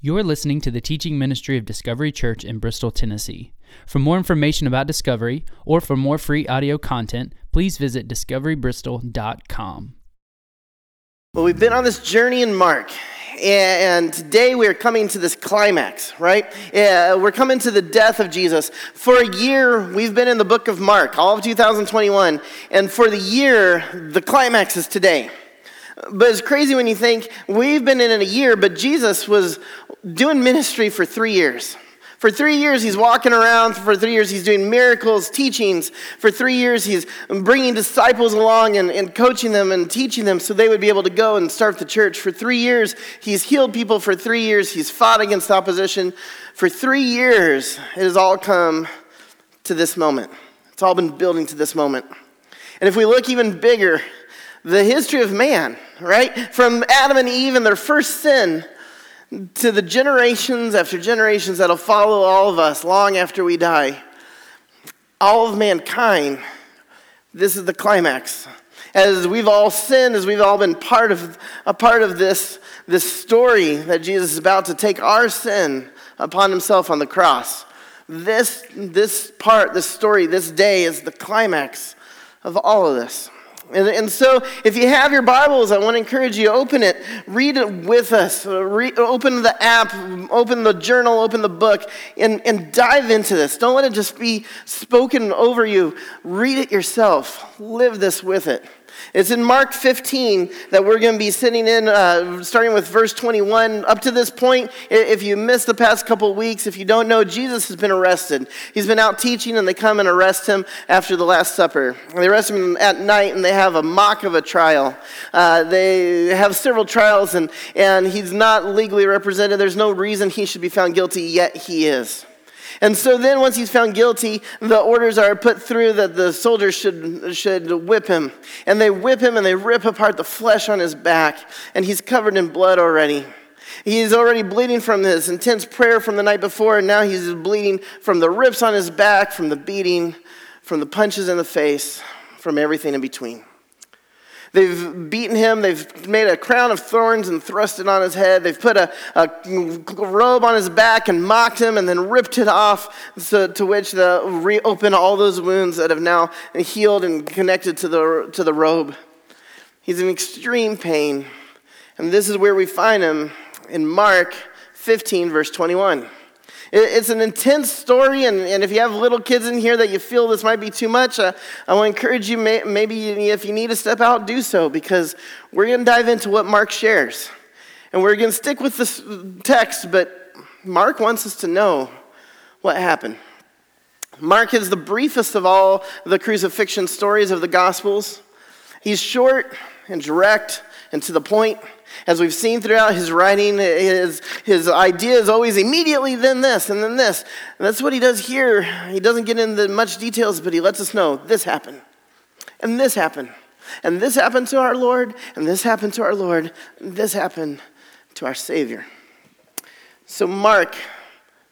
You're listening to the teaching ministry of Discovery Church in Bristol, Tennessee. For more information about Discovery or for more free audio content, please visit discoverybristol.com. Well, we've been on this journey in Mark, and today we are coming to this climax, right? Uh, we're coming to the death of Jesus. For a year, we've been in the book of Mark, all of 2021, and for the year, the climax is today. But it's crazy when you think we've been in it a year, but Jesus was doing ministry for three years. For three years, he's walking around. For three years, he's doing miracles, teachings. For three years, he's bringing disciples along and, and, coaching them and teaching them so they would be able to go and start the church. For three years, he's healed people. For three years, he's fought against opposition. For three years, it has all come to this moment. It's all been building to this moment. And if we look even bigger, the history of man, right? From Adam and Eve and their first sin to the generations after generations that'll follow all of us long after we die. All of mankind, this is the climax. As we've all sinned, as we've all been part of a part of this, this story that Jesus is about to take our sin upon himself on the cross. This, this part, this story, this day is the climax of all of this. And, and so, if you have your Bibles, I want to encourage you open it, read it with us, Re- open the app, open the journal, open the book, and, and dive into this. Don't let it just be spoken over you. Read it yourself, live this with it. It's in Mark 15 that we're going to be sitting in, uh, starting with verse 21. Up to this point, if you missed the past couple weeks, if you don't know, Jesus has been arrested. He's been out teaching, and they come and arrest him after the Last Supper. They arrest him at night, and they have a mock of a trial. Uh, they have several trials, and, and he's not legally represented. There's no reason he should be found guilty, yet he is. And so then, once he's found guilty, the orders are put through that the soldiers should, should whip him. And they whip him and they rip apart the flesh on his back, and he's covered in blood already. He's already bleeding from his intense prayer from the night before, and now he's bleeding from the rips on his back, from the beating, from the punches in the face, from everything in between. They've beaten him. They've made a crown of thorns and thrust it on his head. They've put a, a robe on his back and mocked him and then ripped it off, so, to which they reopen all those wounds that have now healed and connected to the, to the robe. He's in extreme pain. And this is where we find him in Mark 15, verse 21. It's an intense story, and, and if you have little kids in here that you feel this might be too much, uh, I want to encourage you, may, maybe if you need to step out, do so, because we're going to dive into what Mark shares. And we're going to stick with this text, but Mark wants us to know what happened. Mark is the briefest of all the crucifixion stories of the Gospels. He's short and direct and to the point. As we've seen throughout his writing, his, his idea is always immediately then this and then this. And that's what he does here. He doesn't get into much details, but he lets us know this happened, and this happened, and this happened to our Lord, and this happened to our Lord, and this happened to our Savior. So, Mark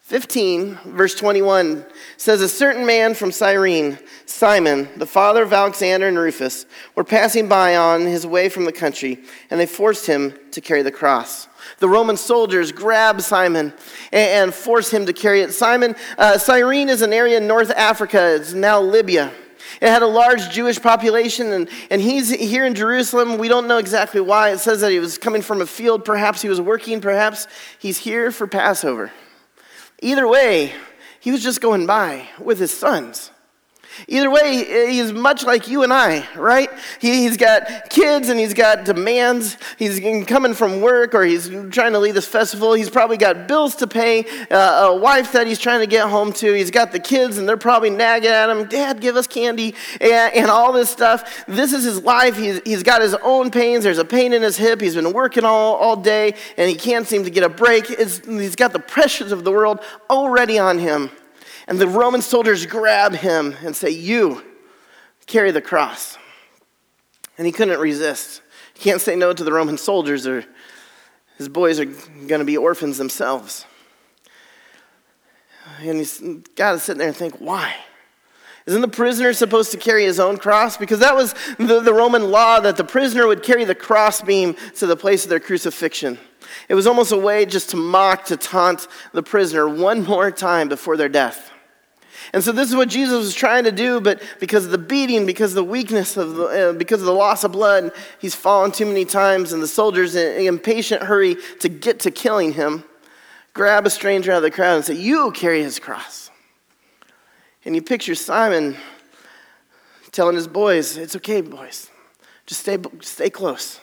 15, verse 21 says, A certain man from Cyrene, Simon, the father of Alexander and Rufus, were passing by on his way from the country, and they forced him to carry the cross. The Roman soldiers grab Simon and, force him to carry it. Simon, uh, Cyrene is an area in North Africa, it's now Libya. It had a large Jewish population, and, and he's here in Jerusalem. We don't know exactly why. It says that he was coming from a field. Perhaps he was working. Perhaps he's here for Passover. Either way, he was just going by with his sons. Either way, he's much like you and I, right? He, has got kids and he's got demands. He's coming from work or he's trying to lead this festival. He's probably got bills to pay, uh, a wife that he's trying to get home to. He's got the kids and they're probably nagging at him, Dad, give us candy, and, and all this stuff. This is his life. He's, he's got his own pains. There's a pain in his hip. He's been working all, all day and he can't seem to get a break. It's, he's got the pressures of the world already on him. And the Roman soldiers grab him and say, You carry the cross. And he couldn't resist. He can't say no to the Roman soldiers, or his boys are going to be orphans themselves. And he's got to sit there and think, Why? Isn't the prisoner supposed to carry his own cross? Because that was the, the Roman law that the prisoner would carry the crossbeam to the place of their crucifixion. It was almost a way just to mock, to taunt the prisoner one more time before their death. And so this is what Jesus was trying to do, but because of the beating, because of the weakness of the, uh, because of the loss of blood, he's fallen too many times, and the soldiers, in impatient hurry to get to killing him, grab a stranger out of the crowd and say, "You carry his cross." And you picture Simon telling his boys, "It's okay, boys. Just stay, stay close."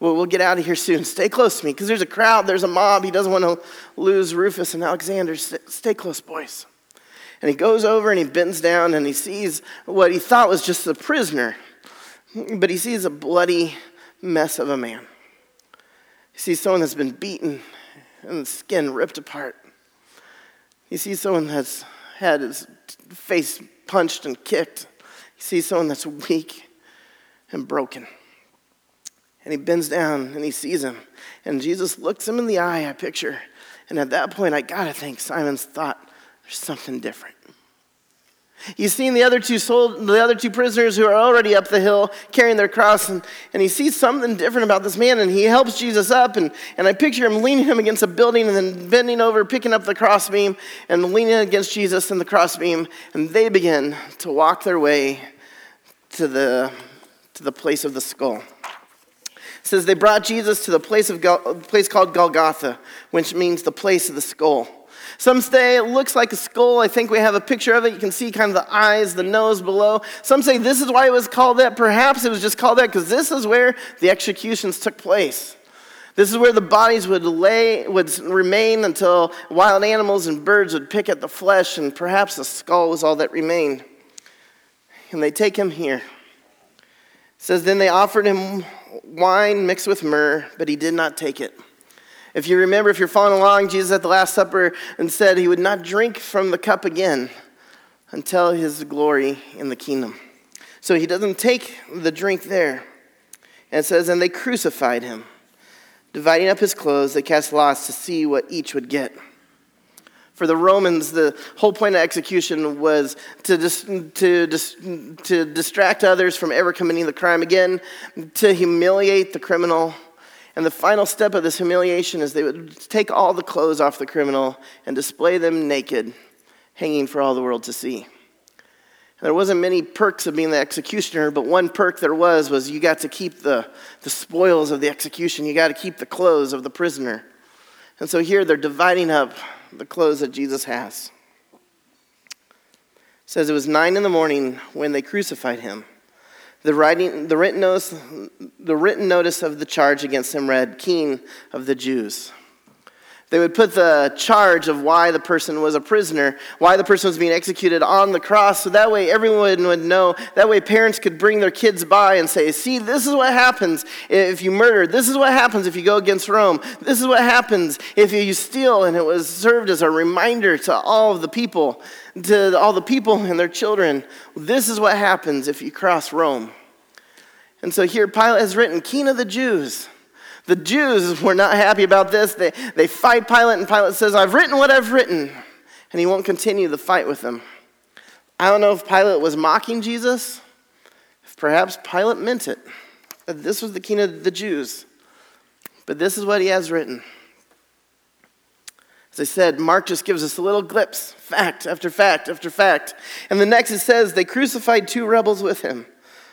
We'll, we'll get out of here soon. Stay close to me because there's a crowd, there's a mob. He doesn't want to lose Rufus and Alexander. Stay, stay close, boys. And he goes over and he bends down and he sees what he thought was just a prisoner, but he sees a bloody mess of a man. He sees someone that's been beaten and the skin ripped apart. He sees someone that's had his face punched and kicked. He sees someone that's weak and broken. And he bends down and he sees him. And Jesus looks him in the eye, I picture. And at that point, I gotta think Simon's thought there's something different. He's seen the other two sold, the other two prisoners who are already up the hill carrying their cross, and, and he sees something different about this man, and he helps Jesus up, and, and I picture him leaning him against a building and then bending over, picking up the crossbeam, and leaning against Jesus and the crossbeam, and they begin to walk their way to the, to the place of the skull. It says they brought Jesus to the place, of, place called Golgotha, which means the place of the skull. Some say it looks like a skull. I think we have a picture of it. You can see kind of the eyes, the nose below. Some say this is why it was called that. Perhaps it was just called that because this is where the executions took place. This is where the bodies would lay, would remain until wild animals and birds would pick at the flesh, and perhaps the skull was all that remained. And they take him here. It says, Then they offered him wine mixed with myrrh, but he did not take it. If you remember, if you're following along, Jesus at the Last Supper and said he would not drink from the cup again until his glory in the kingdom. So he doesn't take the drink there. And it says, and they crucified him. Dividing up his clothes, they cast lots to see what each would get. For the Romans, the whole point of execution was to, dis- to, dis- to distract others from ever committing the crime again, to humiliate the criminal, and the final step of this humiliation is they would take all the clothes off the criminal and display them naked, hanging for all the world to see. And there wasn't many perks of being the executioner, but one perk there was was you got to keep the, the spoils of the execution. You got to keep the clothes of the prisoner. And so here they're dividing up the clothes that Jesus has. It says it was nine in the morning when they crucified him. The, writing, the, written notice, the written notice of the charge against him read, King of the Jews. They would put the charge of why the person was a prisoner, why the person was being executed on the cross, so that way everyone would know. That way parents could bring their kids by and say, See, this is what happens if you murder. This is what happens if you go against Rome. This is what happens if you steal. And it was served as a reminder to all of the people to all the people and their children, this is what happens if you cross Rome. And so here Pilate has written, King of the Jews. The Jews were not happy about this. They, they fight Pilate, and Pilate says, I've written what I've written. And he won't continue the fight with them. I don't know if Pilate was mocking Jesus, if perhaps Pilate meant it, that this was the king of the Jews. But this is what he has written. As I said, Mark just gives us a little glimpse, fact after fact after fact. And the next it says, they crucified two rebels with him,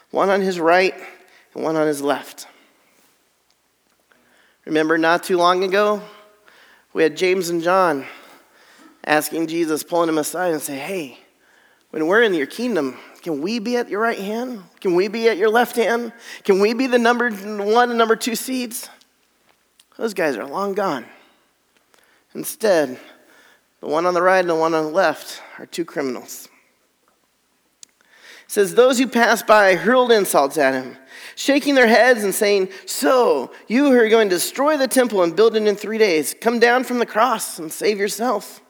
one on his right and one on his left. Remember, not too long ago, we had James and John asking Jesus, pulling him aside and say, Hey, when we're in your kingdom, can we be at your right hand? Can we be at your left hand? Can we be the number one and number two seeds? Those guys are long gone. Instead, the one on the right and the one on the left are two criminals. It says, Those who passed by hurled insults at him, shaking their heads and saying, So, you who are going to destroy the temple and build it in three days, come down from the cross and save yourself.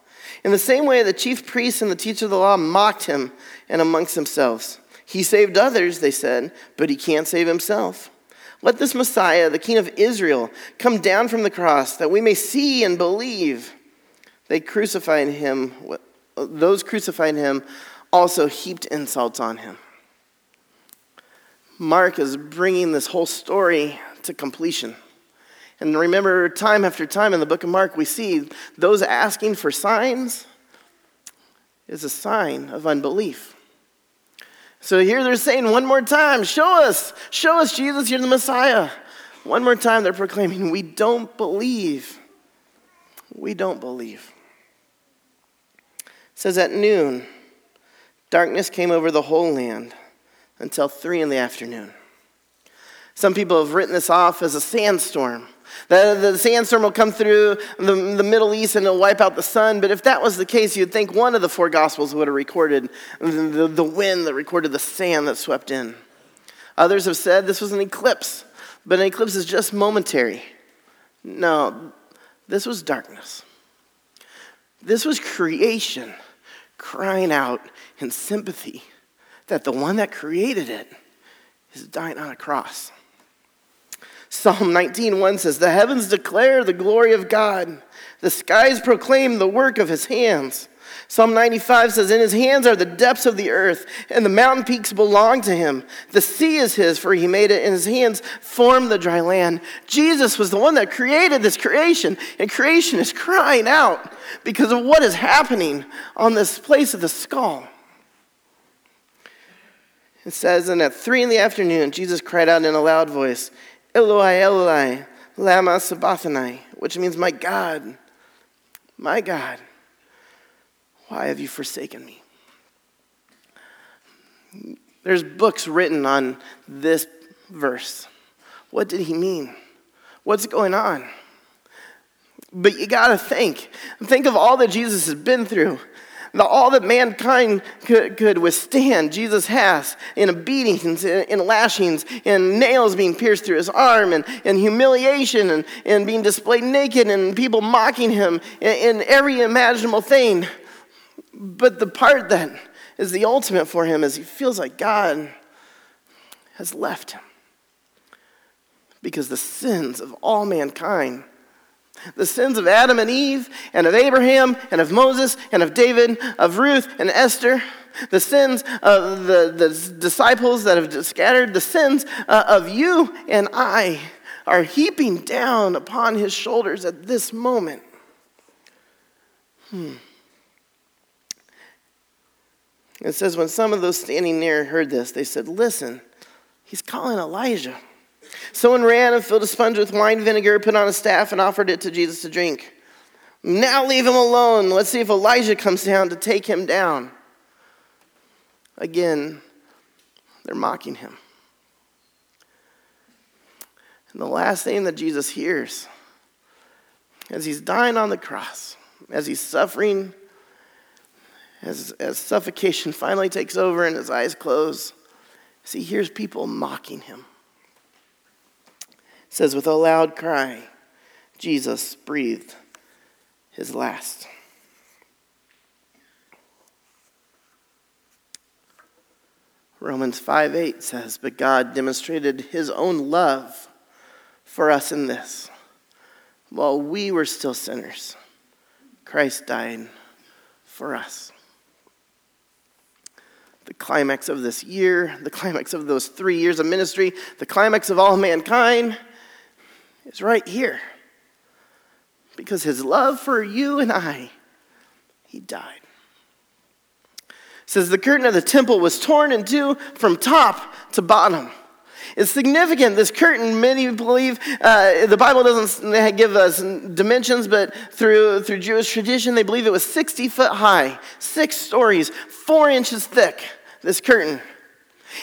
In the same way, the chief priests and the teacher of the law mocked him and amongst themselves. He saved others, they said, but he can't save himself. Let this Messiah, the King of Israel, come down from the cross that we may see and believe. They crucified him, those crucified him also heaped insults on him. Mark is bringing this whole story to completion. And remember, time after time in the book of Mark, we see those asking for signs is a sign of unbelief. So here they're saying one more time, show us, show us, Jesus, you're the Messiah. One more time, they're proclaiming, we don't believe. We don't believe. It says at noon, darkness came over the whole land until three in the afternoon. Some people have written this off as a sandstorm. The, the sandstorm will come through the, the Middle East and it'll wipe out the sun. But if that was the case, you'd think one of the four Gospels would have recorded the, the wind that recorded the sand that swept in. Others have said this was an eclipse, but an eclipse is just momentary. No, this was darkness. This was creation crying out in sympathy that the one that created it is dying on a cross. Psalm 19:1 says, "The heavens declare the glory of God. The skies proclaim the work of his hands." Psalm 95 says, In his hands are the depths of the earth, and the mountain peaks belong to him. The sea is his, for he made it, and his hands formed the dry land. Jesus was the one that created this creation, and creation is crying out because of what is happening on this place of the skull. It says, And at three in the afternoon, Jesus cried out in a loud voice, Eloi, Eloi, lama sabachthani, which means, My God, my God, why have you forsaken me? There's books written on this verse. What did he mean? What's going on? But you got to think. Think of all that Jesus has been through the, all that mankind could, could withstand, Jesus has in beatings, in, in lashings, in nails being pierced through his arm, and, humiliation, and, and being displayed naked, and people mocking him, in, in every imaginable thing. But the part that is the ultimate for him is he feels like God has left him because the sins of all mankind the sins of Adam and Eve, and of Abraham, and of Moses, and of David, of Ruth and Esther, the sins of the, the disciples that have scattered, the sins uh, of you and I are heaping down upon his shoulders at this moment. Hmm. It says, when some of those standing near heard this, they said, Listen, he's calling Elijah. Someone ran and filled a sponge with wine vinegar, put on a staff, and offered it to Jesus to drink. Now leave him alone. Let's see if Elijah comes down to take him down. Again, they're mocking him. And the last thing that Jesus hears as he's dying on the cross, as he's suffering, as, as suffocation finally takes over and his eyes close, he hears people mocking him says, with a loud cry, Jesus breathed his last. Romans 5 8 says, But God demonstrated his own love for us in this. While we were still sinners, Christ died for us. The climax of this year, the climax of those three years of ministry, the climax of all mankind is right here. Because his love for you and I, he died. It says the curtain of the temple was torn in two from top to bottom. It's significant. This curtain, many believe, uh, the Bible doesn't give us dimensions, but through, through Jewish tradition, they believe it was 60 foot high, six stories, four inches thick, this curtain.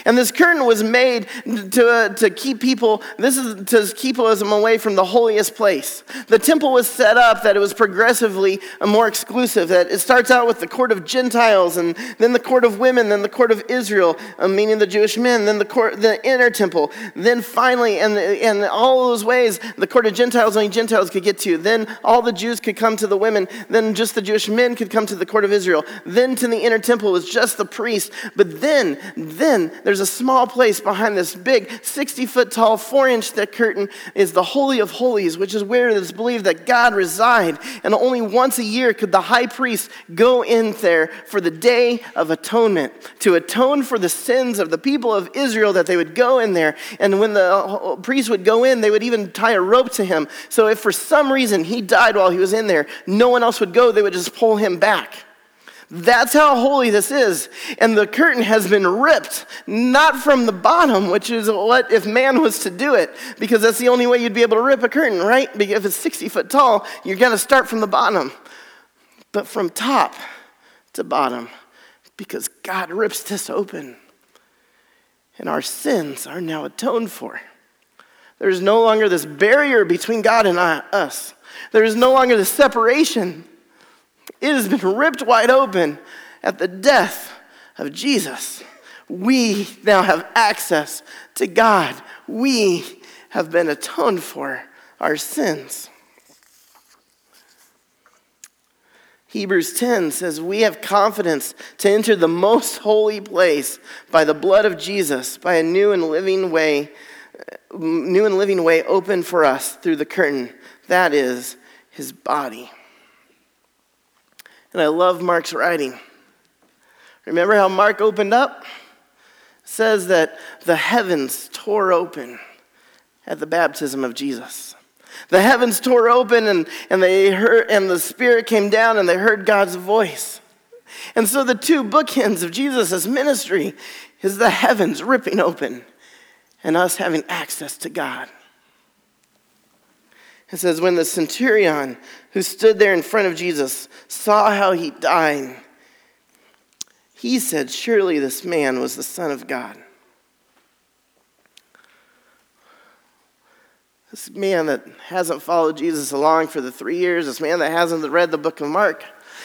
And this curtain was made to, to keep people, this is to keep them away from the holiest place. The temple was set up that it was progressively more exclusive, that it starts out with the court of Gentiles, and then the court of women, then the court of Israel, uh, meaning the Jewish men, then the court, the inner temple, then finally, and, and all those ways, the court of Gentiles only Gentiles could get to. Then all the Jews could come to the women, then just the Jewish men could come to the court of Israel. Then to the inner temple was just the priest. But then, then, there's a small place behind this big 60 foot tall, four inch thick curtain is the Holy of Holies, which is where it is believed that God reside. And only once a year could the high priest go in there for the day of atonement to atone for the sins of the people of Israel that they would go in there. And when the priest would go in, they would even tie a rope to him. So if for some reason he died while he was in there, no one else would go, they would just pull him back. That's how holy this is. And the curtain has been ripped, not from the bottom, which is what if man was to do it, because that's the only way you'd be able to rip a curtain, right? Because if it's 60 foot tall, you're going to start from the bottom, but from top to bottom, because God rips this open. And our sins are now atoned for. There's no longer this barrier between God and uh, us. There is no longer this separation. It has been ripped wide open at the death of Jesus. We now have access to God. We have been atoned for our sins. Hebrews 10 says, We have confidence to enter the most holy place by the blood of Jesus, by a new and living way, new and living way open for us through the curtain. That is his body. And I love Mark's writing. Remember how Mark opened up? It says that the heavens tore open at the baptism of Jesus. The heavens tore open and, and they heard and the Spirit came down and they heard God's voice. And so the two bookends of Jesus' ministry is the heavens ripping open and us having access to God. It says, When the centurion who stood there in front of Jesus saw how he died, he said, Surely this man was the Son of God. This man that hasn't followed Jesus along for the three years, this man that hasn't read the book of Mark,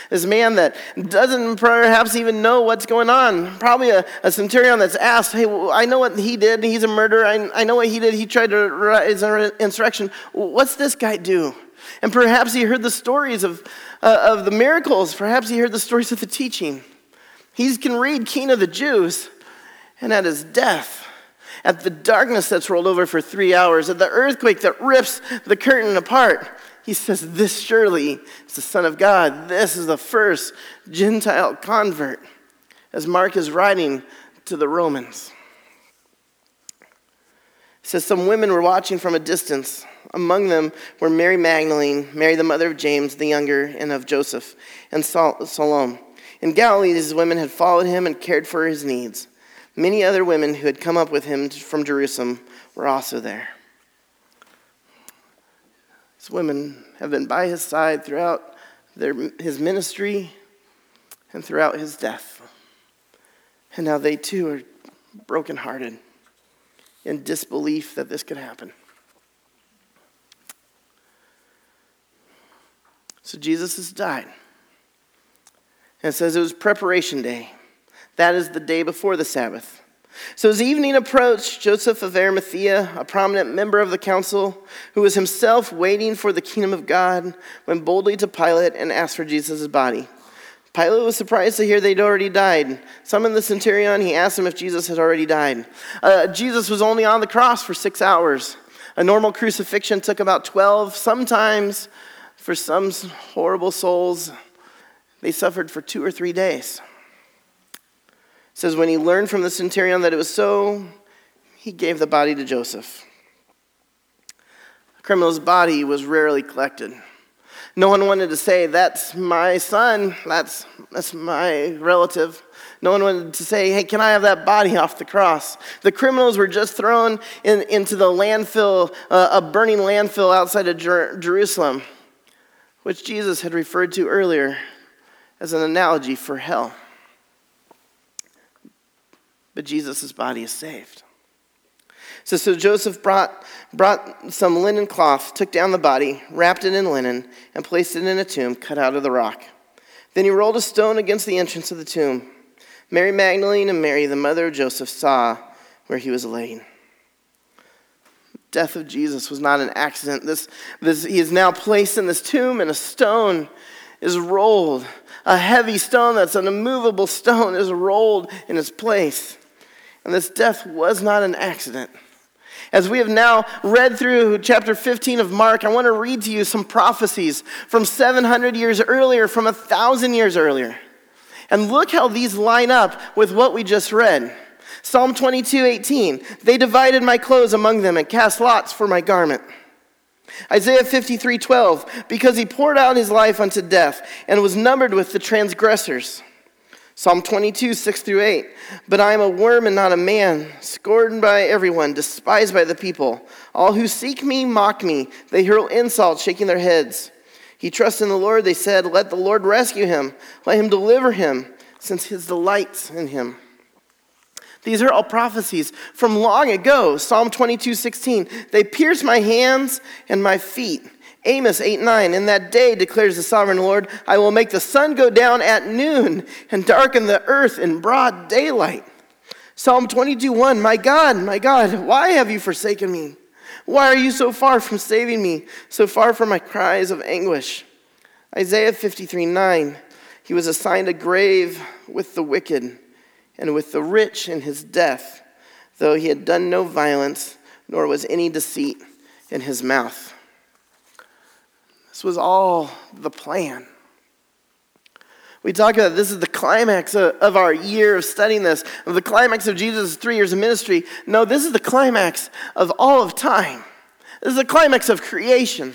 this man that doesn't perhaps even know what's going on. Probably a, a centurion that's asked, Hey, I know what he did. He's a murderer. I, I know what he did. He tried to rise an insurrection. What's this guy do? And perhaps he heard the stories of, uh, of the miracles. Perhaps he heard the stories of the teaching. He can read King of the Jews. And at his death, at the darkness that's rolled over for three hours, at the earthquake that rips the curtain apart, he says, This surely is the Son of God. This is the first Gentile convert, as Mark is writing to the Romans. He says, Some women were watching from a distance. Among them were Mary Magdalene, Mary the mother of James the younger, and of Joseph, and Salome. In Galilee, these women had followed him and cared for his needs. Many other women who had come up with him from Jerusalem were also there. These women have been by his side throughout their, his ministry and throughout his death. And now they too are brokenhearted in disbelief that this could happen. So Jesus has died. And it says it was preparation day. That is the day before the Sabbath. So as evening approached, Joseph of Arimathea, a prominent member of the council, who was himself waiting for the kingdom of God, went boldly to Pilate and asked for Jesus' body. Pilate was surprised to hear they'd already died. Summoned the centurion, he asked him if Jesus had already died. Uh, Jesus was only on the cross for six hours. A normal crucifixion took about 12. Sometimes, for some horrible souls, they suffered for two or three days says, When he learned from the centurion that it was so, he gave the body to Joseph. The criminal's body was rarely collected. No one wanted to say, That's my son, that's, that's my relative. No one wanted to say, Hey, can I have that body off the cross? The criminals were just thrown in, into the landfill, uh, a burning landfill outside of Jer- Jerusalem, which Jesus had referred to earlier as an analogy for hell but Jesus' body is saved. So, so Joseph brought, brought some linen cloth, took down the body, wrapped it in linen, and placed it in a tomb cut out of the rock. Then he rolled a stone against the entrance of the tomb. Mary Magdalene and Mary, the mother of Joseph, saw where he was laid. Death of Jesus was not an accident. This, this, he is now placed in this tomb, and a stone is rolled. A heavy stone that's an immovable stone is rolled in its place. And this death was not an accident. As we have now read through chapter 15 of Mark, I want to read to you some prophecies from 700 years earlier, from 1,000 years earlier. And look how these line up with what we just read. Psalm 22 18. They divided my clothes among them and cast lots for my garment. Isaiah 53 12. Because he poured out his life unto death and was numbered with the transgressors. Psalm 22, 6 through 8. But I am a worm and not a man, scorned by everyone, despised by the people. All who seek me mock me. They hurl insults, shaking their heads. He trusts in the Lord, they said, Let the Lord rescue him. Let him deliver him, since his delights in him. These are all prophecies from long ago. Psalm 22, 16. They pierce my hands and my feet. Amos 8 9, in that day declares the sovereign Lord, I will make the sun go down at noon and darken the earth in broad daylight. Psalm 22 1, my God, my God, why have you forsaken me? Why are you so far from saving me, so far from my cries of anguish? Isaiah 53 9, he was assigned a grave with the wicked and with the rich in his death, though he had done no violence, nor was any deceit in his mouth. This was all the plan. We talk about this is the climax of, our year of studying this, of the climax of Jesus' three years of ministry. No, this is the climax of all of time. This is the climax of creation.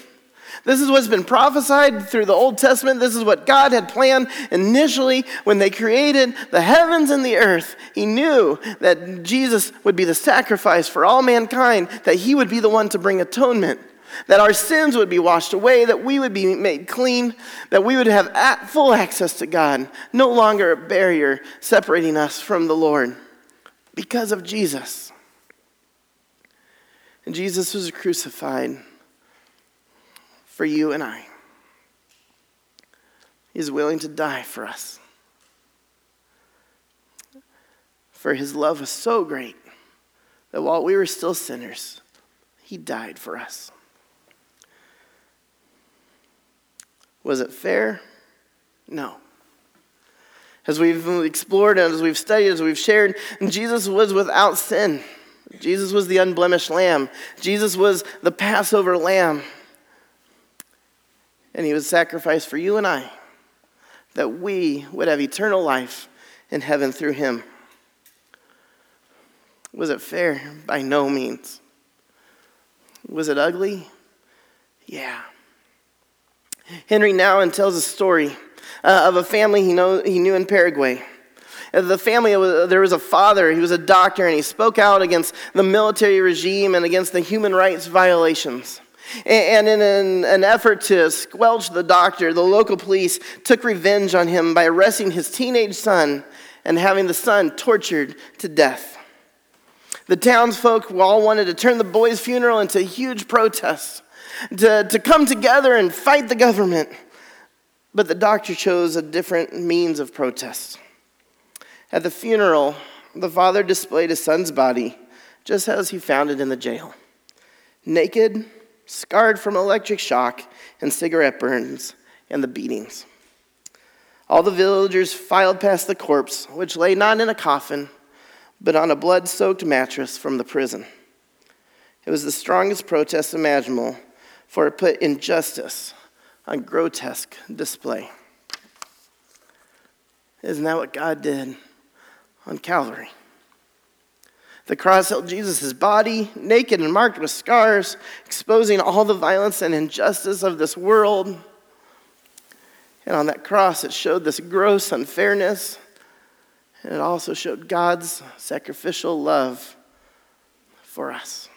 This is what's been prophesied through the Old Testament. This is what God had planned initially when they created the heavens and the earth. He knew that Jesus would be the sacrifice for all mankind, that he would be the one to bring atonement that our sins would be washed away, that we would be made clean, that we would have full access to God, no longer a barrier separating us from the Lord because of Jesus. And Jesus was crucified for you and I. He's willing to die for us. For his love was so great that while we were still sinners, he died for us. Was it fair? No. As we've explored and as we've studied, as we've shared, Jesus was without sin. Jesus was the unblemished lamb. Jesus was the Passover lamb. And he was sacrificed for you and I that we would have eternal life in heaven through him. Was it fair? By no means. Was it ugly? Yeah. Henry Nouwen tells a story uh, of a family he, know, he knew in Paraguay. Uh, the family, there was a father, he was a doctor, and he spoke out against the military regime and against the human rights violations. And in an, an, effort to squelch the doctor, the local police took revenge on him by arresting his teenage son and having the son tortured to death. The townsfolk all wanted to turn the boy's funeral into a huge protest to, to come together and fight the government. But the doctor chose a different means of protest. At the funeral, the father displayed his son's body just as he found it in the jail naked, scarred from electric shock and cigarette burns and the beatings. All the villagers filed past the corpse, which lay not in a coffin, but on a blood soaked mattress from the prison. It was the strongest protest imaginable for it put injustice on grotesque display. Isn't that what God did on Calvary? The cross held Jesus' body, naked and marked with scars, exposing all the violence and injustice of this world. And on that cross, it showed this gross unfairness, and it also showed God's sacrificial love for us.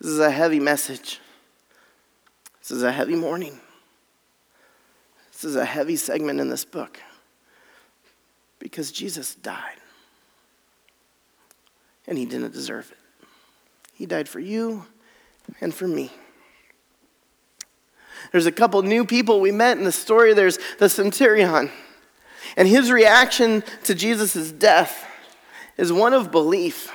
This is a heavy message. This is a heavy morning. This is a heavy segment in this book because Jesus died. And he didn't deserve it. He died for you and for me. There's a couple new people we met in the story. There's the centurion. And his reaction to Jesus' death is one of belief.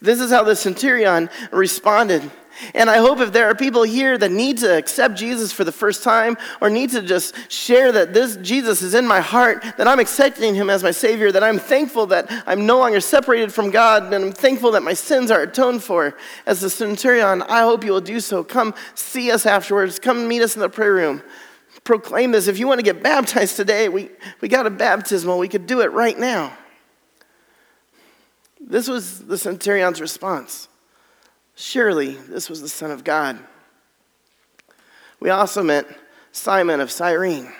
This is how the centurion responded. And I hope if there are people here that need to accept Jesus for the first time or need to just share that this Jesus is in my heart, that I'm accepting him as my Savior, that I'm thankful that I'm no longer separated from God, and I'm thankful that my sins are atoned for. As the centurion, I hope you will do so. Come see us afterwards. Come meet us in the prayer room. Proclaim this. If you want to get baptized today, we, we got a baptismal. We could do it right now. This was the centurion's response. Surely this was the Son of God. We also met Simon of Cyrene.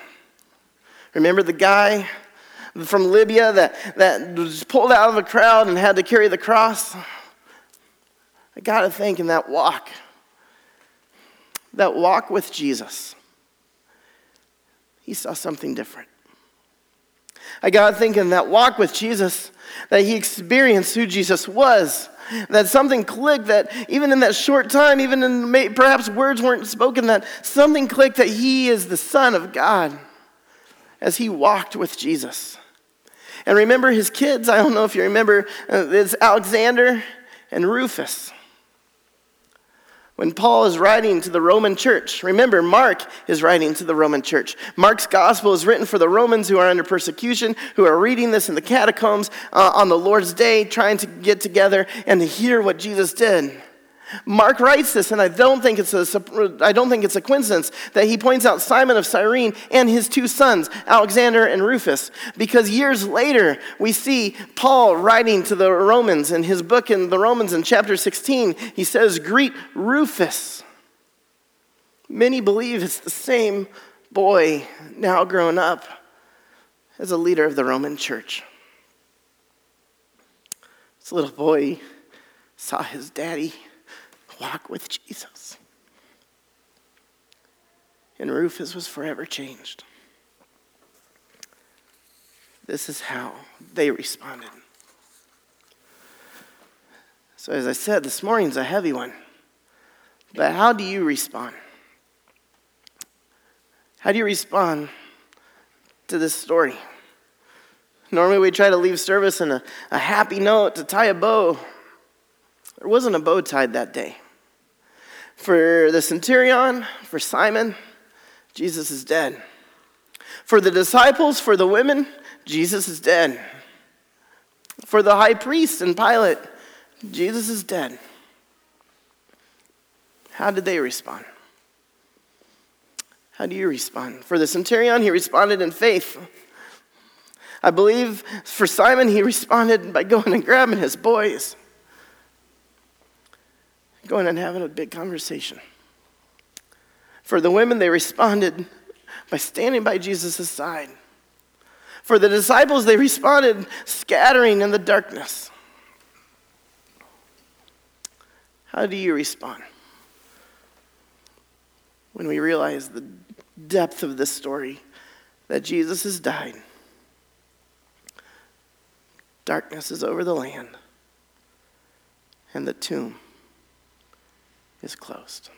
Remember the guy from Libya that, that was pulled out of a crowd and had to carry the cross? I got to think in that walk, that walk with Jesus, he saw something different. I got thinking that walk with Jesus that he experienced who Jesus was that something clicked that even in that short time, even in perhaps words weren't spoken, that something clicked that he is the Son of God as he walked with Jesus. And remember his kids, I don't know if you remember, uh, it's Alexander and Rufus when Paul is writing to the Roman church. Remember, Mark is writing to the Roman church. Mark's gospel is written for the Romans who are under persecution, who are reading this in the catacombs uh, on the Lord's day, trying to get together and to hear what Jesus did. Mark writes this, and I don't think it's a, I don't think it's a coincidence that he points out Simon of Cyrene and his two sons, Alexander and Rufus, because years later we see Paul writing to the Romans in his book in the Romans in chapter 16. He says, Greet Rufus. Many believe it's the same boy now grown up as a leader of the Roman church. This little boy saw his daddy walk with Jesus. And Rufus was forever changed. This is how they responded. So, as I said, this morning's a heavy one. But how do you respond? How do you respond to this story? Normally, we try to leave service in a, a happy note to tie a bow. There wasn't a bow tied that day. For the centurion, for Simon, Jesus is dead. For the disciples, for the women, Jesus is dead. For the high priest and Pilate, Jesus is dead. How did they respond? How do you respond? For the centurion, he responded in faith. I believe for Simon, he responded by going and grabbing his boys going and having a big conversation. For the women, they responded by standing by Jesus' side. For the disciples, they responded scattering in the darkness. How do you respond when we realize the depth of this story that Jesus has died? Darkness is over the land, and the tomb is closed.